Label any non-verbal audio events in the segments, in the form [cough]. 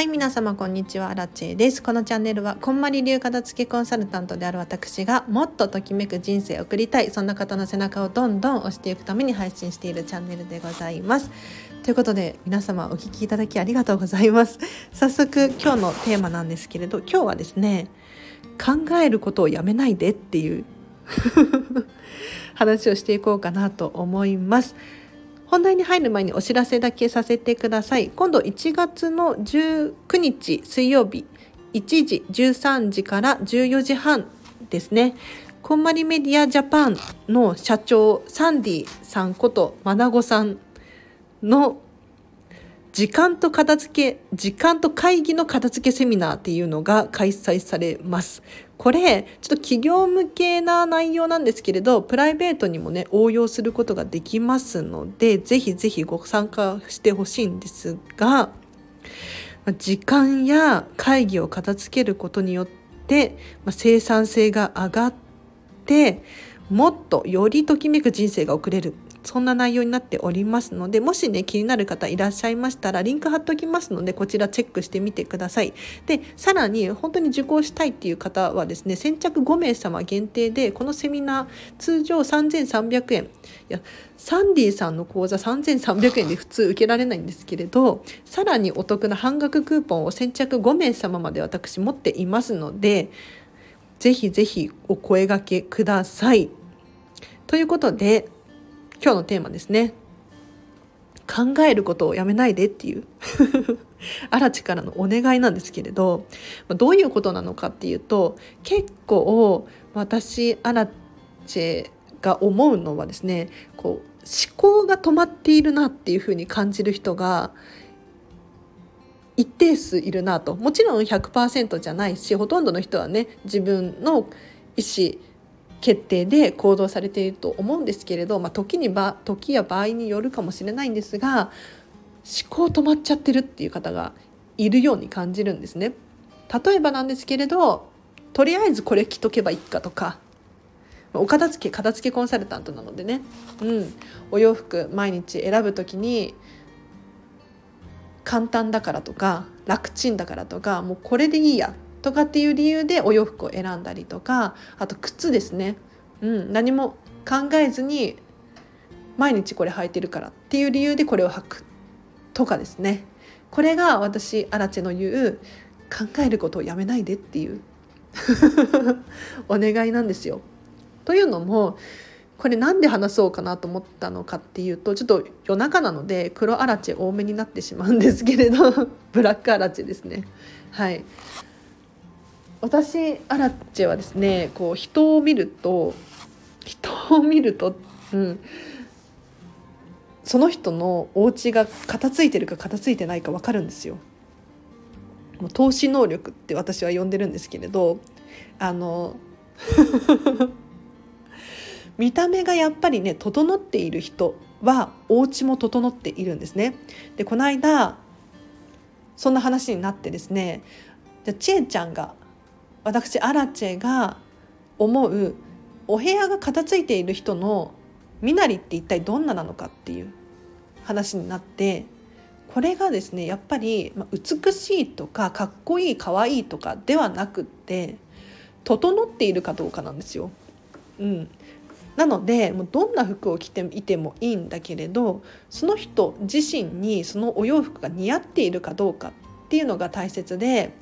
はい、皆様こんにちは、ラチェです。このチャンネルは、こんまり流片付けコンサルタントである私が、もっとときめく人生を送りたい、そんな方の背中をどんどん押していくために配信しているチャンネルでございます。ということで、皆様お聴きいただきありがとうございます。早速、今日のテーマなんですけれど、今日はですね、考えることをやめないでっていう [laughs] 話をしていこうかなと思います。本題に入る前にお知らせだけさせてください。今度1月の19日水曜日1時13時から14時半ですね。こんまりメディアジャパンの社長サンディさんことマナゴさんの時間と片付け、時間と会議の片付けセミナーっていうのが開催されます。これ、ちょっと企業向けな内容なんですけれど、プライベートにもね、応用することができますので、ぜひぜひご参加してほしいんですが、時間や会議を片付けることによって、生産性が上がって、もっとよりときめく人生が送れるそんな内容になっておりますのでもしね気になる方いらっしゃいましたらリンク貼っておきますのでこちらチェックしてみてくださいでさらに本当に受講したいっていう方はですね先着5名様限定でこのセミナー通常3300円いやサンディさんの講座3300円で普通受けられないんですけれどさらにお得な半額クーポンを先着5名様まで私持っていますのでぜひぜひお声がけください。ということで今日のテーマですね。考えることをやめないでっていうアラチからのお願いなんですけれどどういうことなのかっていうと結構私アラチが思うのはですねこう思考が止まっているなっていうふうに感じる人が一定数いるなともちろん100%じゃないしほとんどの人はね自分の意思決定で行動されていると思うんですけれど、まあ、時にば時や場合によるかもしれないんですが思考止まっちゃってるっていう方がいるように感じるんですね。例えばなんですけれどとりあえずこれ着とけばいいかとかお片付け片付けコンサルタントなのでね、うん、お洋服毎日選ぶ時に簡単だからとか楽ちんだからとかもうこれでいいや。とかっていう理由でお洋服を選んだりとかあと靴ですね、うん、何も考えずに毎日これ履いてるからっていう理由でこれを履くとかですねこれが私アラチェの言う考えることをやめないでっていう [laughs] お願いなんですよ。というのもこれなんで話そうかなと思ったのかっていうとちょっと夜中なので黒アラチェ多めになってしまうんですけれどブラックアラチェですね。はい私アラッチェはですねこう人を見ると人を見ると、うん、その人のお家が片付いてるか片付いてないか分かるんですよ。もう投資能力って私は呼んでるんですけれどあの [laughs] 見た目がやっぱりね整っている人はお家も整っているんですね。でこの間そんな話になってですねじゃちえちゃんが私アラチェが思うお部屋が片付いている人の身なりって一体どんななのかっていう話になってこれがですねやっぱり美しいとかかっこいいかわいいとかではなくって整っているかどうかなんですよ。うん、なのでもうどんな服を着ていてもいいんだけれどその人自身にそのお洋服が似合っているかどうかっていうのが大切で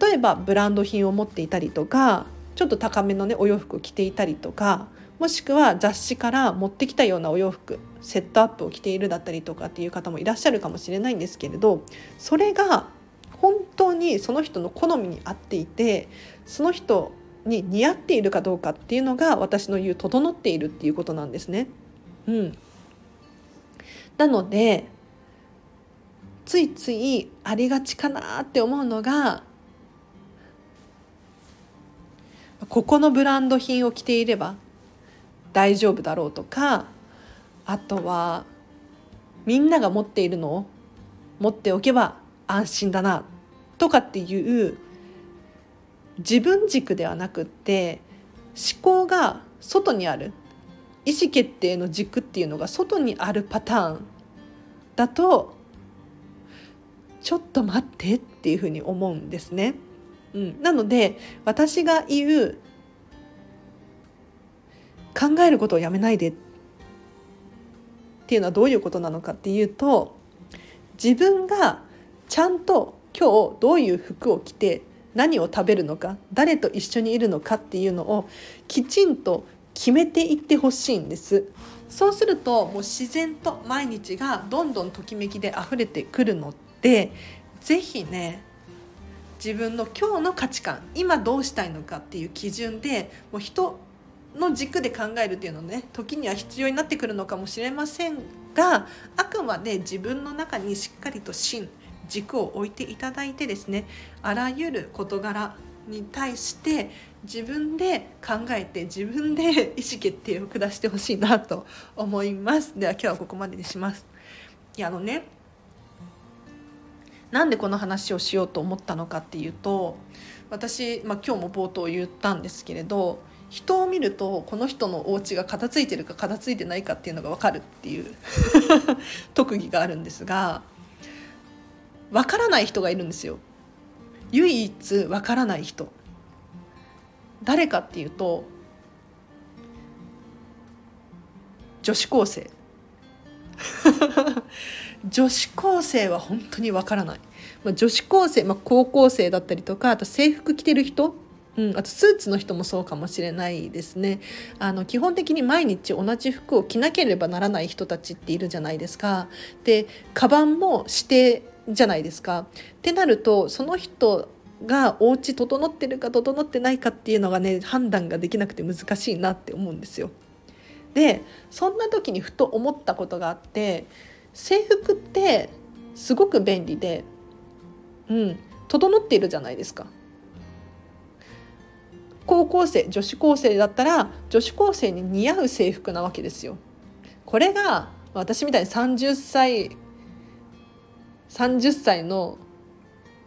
例えばブランド品を持っていたりとかちょっと高めのねお洋服を着ていたりとかもしくは雑誌から持ってきたようなお洋服セットアップを着ているだったりとかっていう方もいらっしゃるかもしれないんですけれどそれが本当にその人の好みに合っていてその人に似合っているかどうかっていうのが私の言う整っているっていうことなんですね。うん、なのでついついありがちかなって思うのがここのブランド品を着ていれば大丈夫だろうとかあとはみんなが持っているのを持っておけば安心だなとかっていう自分軸ではなくって思考が外にある意思決定の軸っていうのが外にあるパターンだとちょっと待ってっていうふうに思うんですね。うん、なので私が言う考えることをやめないでっていうのはどういうことなのかっていうと自分がちゃんと今日どういう服を着て何を食べるのか誰と一緒にいるのかっていうのをきちんと決めていってほしいんです。そうするともう自然と毎日がどんどんときめきで溢れてくるので是非ね自分の今日の価値観今どうしたいのかっていう基準でもう人の軸で考えるっていうのね時には必要になってくるのかもしれませんがあくまで自分の中にしっかりと芯軸を置いていただいてですねあらゆる事柄に対して自分で考えて自分で意思決定を下してほしいなと思います。では今日はここまでにします。いやあのねなんでこの話をしようと思ったのかっていうと私、まあ、今日も冒頭言ったんですけれど人を見るとこの人のお家が片付いてるか片付いてないかっていうのが分かるっていう [laughs] 特技があるんですが分からない人がいるんですよ。唯一分からない人。誰かっていうと女子高生。[laughs] 女子高生は本当に分からない、まあ、女子高生、まあ、高校生だったりとかあと制服着てる人うん、あとスーツの人もそうかもしれないですね。あの基本的に毎日同じ服を着なければならない人たちっているじゃないですか。でカバンも指定じゃないですか。ってなるとその人がお家整ってるか整ってないかっていうのがね判断ができなくて難しいなって思うんですよ。でそんな時にふと思ったことがあって制服ってすごく便利で、うん、整っているじゃないですか。高校生女子高生だったら女子高生に似合う制服なわけですよ。これが私みたいに30歳30歳の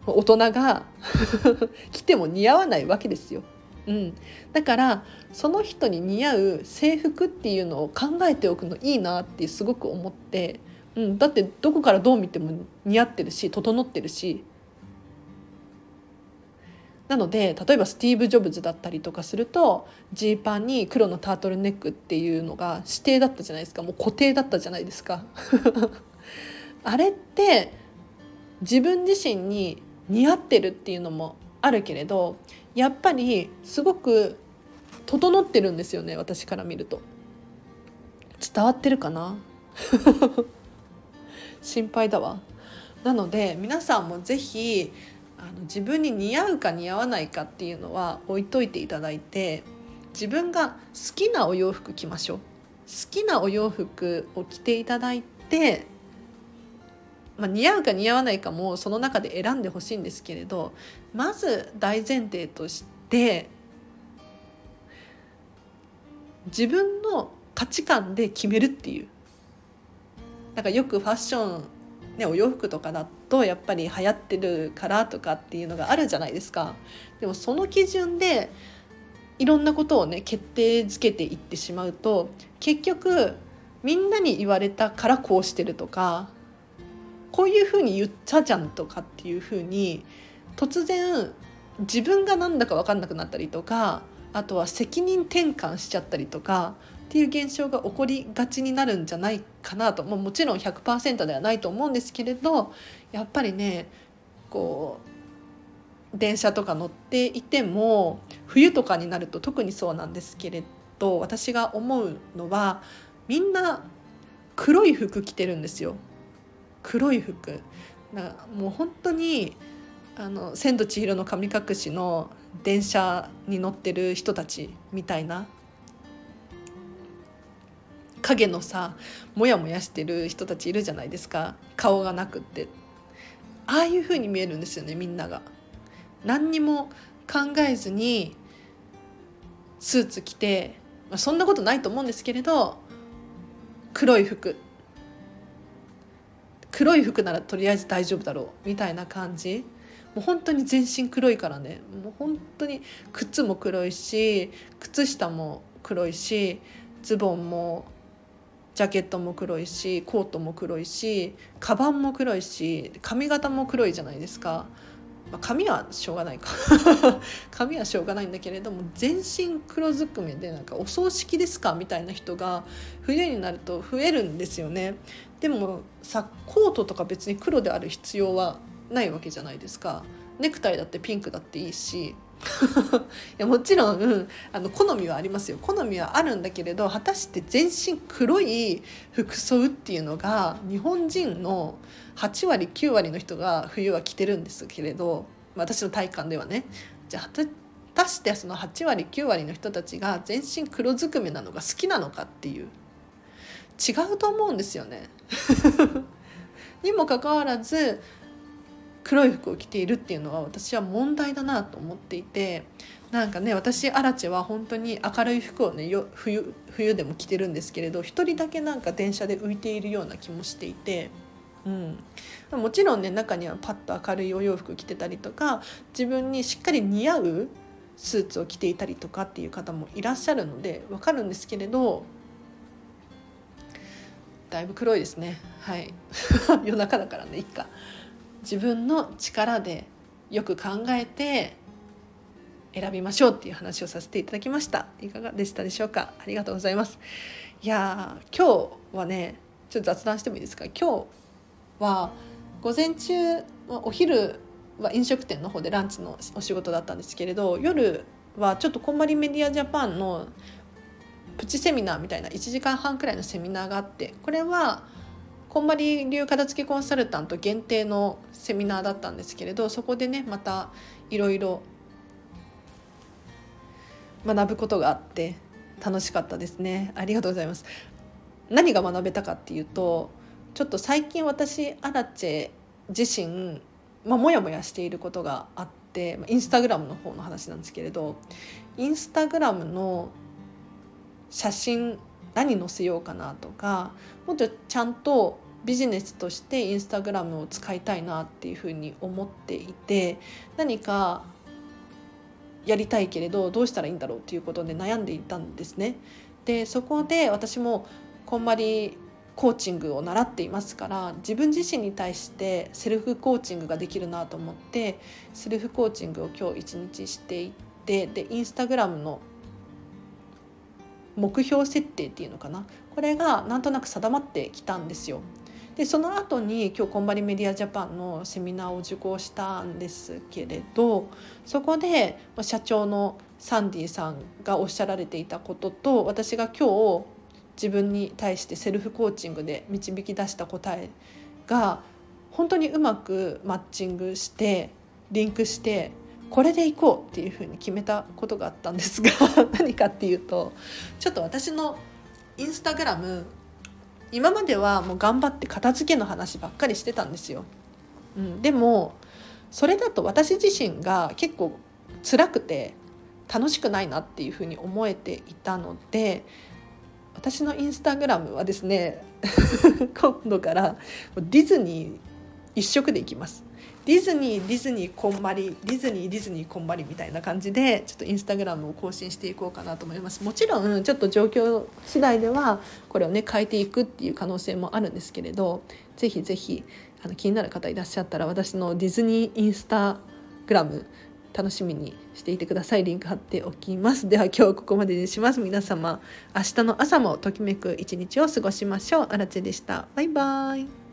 大人が [laughs] 着ても似合わないわけですよ。うん、だからその人に似合う制服っていうのを考えておくのいいなってすごく思ってうん、だってどこからどう見ても似合ってるし整ってるし。なので例えばスティーブ・ジョブズだったりとかするとジーパンに黒のタートルネックっていうのが指定だったじゃないですか。もう固定だったじゃないですか。[laughs] あれって自分自身に似合ってるっていうのもあるけれどやっぱりすごく整ってるんですよね私から見ると。伝わってるかな？[laughs] 心配だわ。なので皆さんも是非あの自分に似合うか似合わないかっていうのは置いといていただいて自分が好きなお洋服着ましょう。好きなお洋服を着ていただいて、まあ、似合うか似合わないかもその中で選んでほしいんですけれどまず大前提として自分の価値観で決めるっていう。なんかよくファッションね、お洋服とかだとやっぱり流行ってるからとかっていうのがあるじゃないですか。でもその基準でいろんなことをね決定づけていってしまうと結局みんなに言われたからこうしてるとかこういうふうに言っちゃじゃんとかっていうふうに突然自分が何だか分かんなくなったりとかあとは責任転換しちゃったりとかっていう現象が起こりがちになるんじゃないかなと、まあ、もちろん100%ではないと思うんですけれどやっぱりねこう電車とか乗っていても冬とかになると特にそうなんですけれど私が思うのはみんな黒い服着てるんですよ。黒い服。なもう本当にあの「千と千尋の神隠し」の電車に乗ってる人たちみたいな。影のさモヤモヤしてる人たちいるじゃないですか。顔がなくって。ああいう風に見えるんですよねみんなが。何にも考えずにスーツ着て、まあ、そんなことないと思うんですけれど黒い服。黒い服ならとりあえず大丈夫だろうみたいな感じ。もう本当に全身黒いからね。もう本当に靴も黒いし靴下も黒いしズボンもジャケットも黒いしコートも黒いしカバンも黒いし髪型も黒いじゃないですか。まあ、髪はしょうがないか。[laughs] 髪はしょうがないんだけれども全身黒ずくめでなんかお葬式ですかみたいな人が冬になると増えるんですよね。でもさコートとか別に黒である必要はないわけじゃないですか。ネクタイだってピンクだっていいし。[laughs] いやもちろん、うん、あの好みはありますよ。好みはあるんだけれど果たして全身黒い服装っていうのが日本人の8割9割の人が冬は着てるんですけれど私の体感ではね。じゃあ果たしてその8割9割の人たちが全身黒ずくめなのが好きなのかっていう。違うと思うんですよね。[laughs] にもかかわらず黒い服を着ているっていうのは私は問題だなと思っていてなんかね私アラチェは本当に明るい服をね冬冬でも着てるんですけれど一人だけなんか電車で浮いているような気もしていて。うん、もちろんね中にはパッと明るいお洋服着てたりとか自分にしっかり似合うスーツを着ていたりとかっていう方もいらっしゃるのでわかるんですけれどだいぶ黒いですね。はい。[laughs] 夜中だからねいっか自分の力でよく考えて選びましょうっていう話をさせていただきました。いかがでしたでしょうか？ありがとうございます。いや今日はねちょっと雑談してもいいですか？今日は午前中お昼は飲食店の方でランチのお仕事だったんですけれど夜はちょっとこんまりメディアジャパンのプチセミナーみたいな1時間半くらいのセミナーがあってこれはこんまり流片付けコンサルタント限定のセミナーだったんですけれどそこでねまたいろいろ学ぶことがあって楽しかったですね。ありがとうございます。何が学べたかっていうとちょっと最近私アラチェ自身まあ、もやもやしていることがあってインスタグラムの方の話なんですけれどインスタグラムの写真何載せようかなとかもっとちゃんとビジネスとしてインスタグラムを使いたいなっていうふうに思っていて何かやりたいけれどどうしたらいいんだろうっていうことで悩んでいたんですね。でそこで私もこんまりコーチングを習っていますから自分自身に対してセルフコーチングができるなと思ってセルフコーチングを今日一日していってでインスタグラムの目標設定っていうのかな？これがなんとなく定まってきたんですよ。でその後に今日こんばりメディアジャパンのセミナーを受講したんですけれどそこで社長のサンディさんがおっしゃられていたことと私が今日自分に対してセルフコーチングで導き出した答えが本当にうまくマッチングしてリンクしてこれでいこうっていうふうに決めたことがあったんですが [laughs] 何かっていうとちょっと私のインスタグラム今まではもう頑張って片付けの話ばっかりしてたんですよ。うん、でもそれだと私自身が結構辛くて楽しくないなっていうふうに思えていたので私のインスタグラムはですね [laughs] 今度からディズニー一色でいきますディズニーディズニーこんまりディズニーディズニーこんまりみたいな感じでちょっとインスタグラムを更新していこうかなと思います。もちろんちょっと状況次第ではこれをね変えていくっていう可能性もあるんですけれどぜひぜひあの気になる方いらっしゃったら私のディズニーインスタグラム楽しみにしていてください。リンク貼っておきます。では今日ここまでにします。皆様明日の朝もときめく一日を過ごしましょう。あらでした。バイバイ。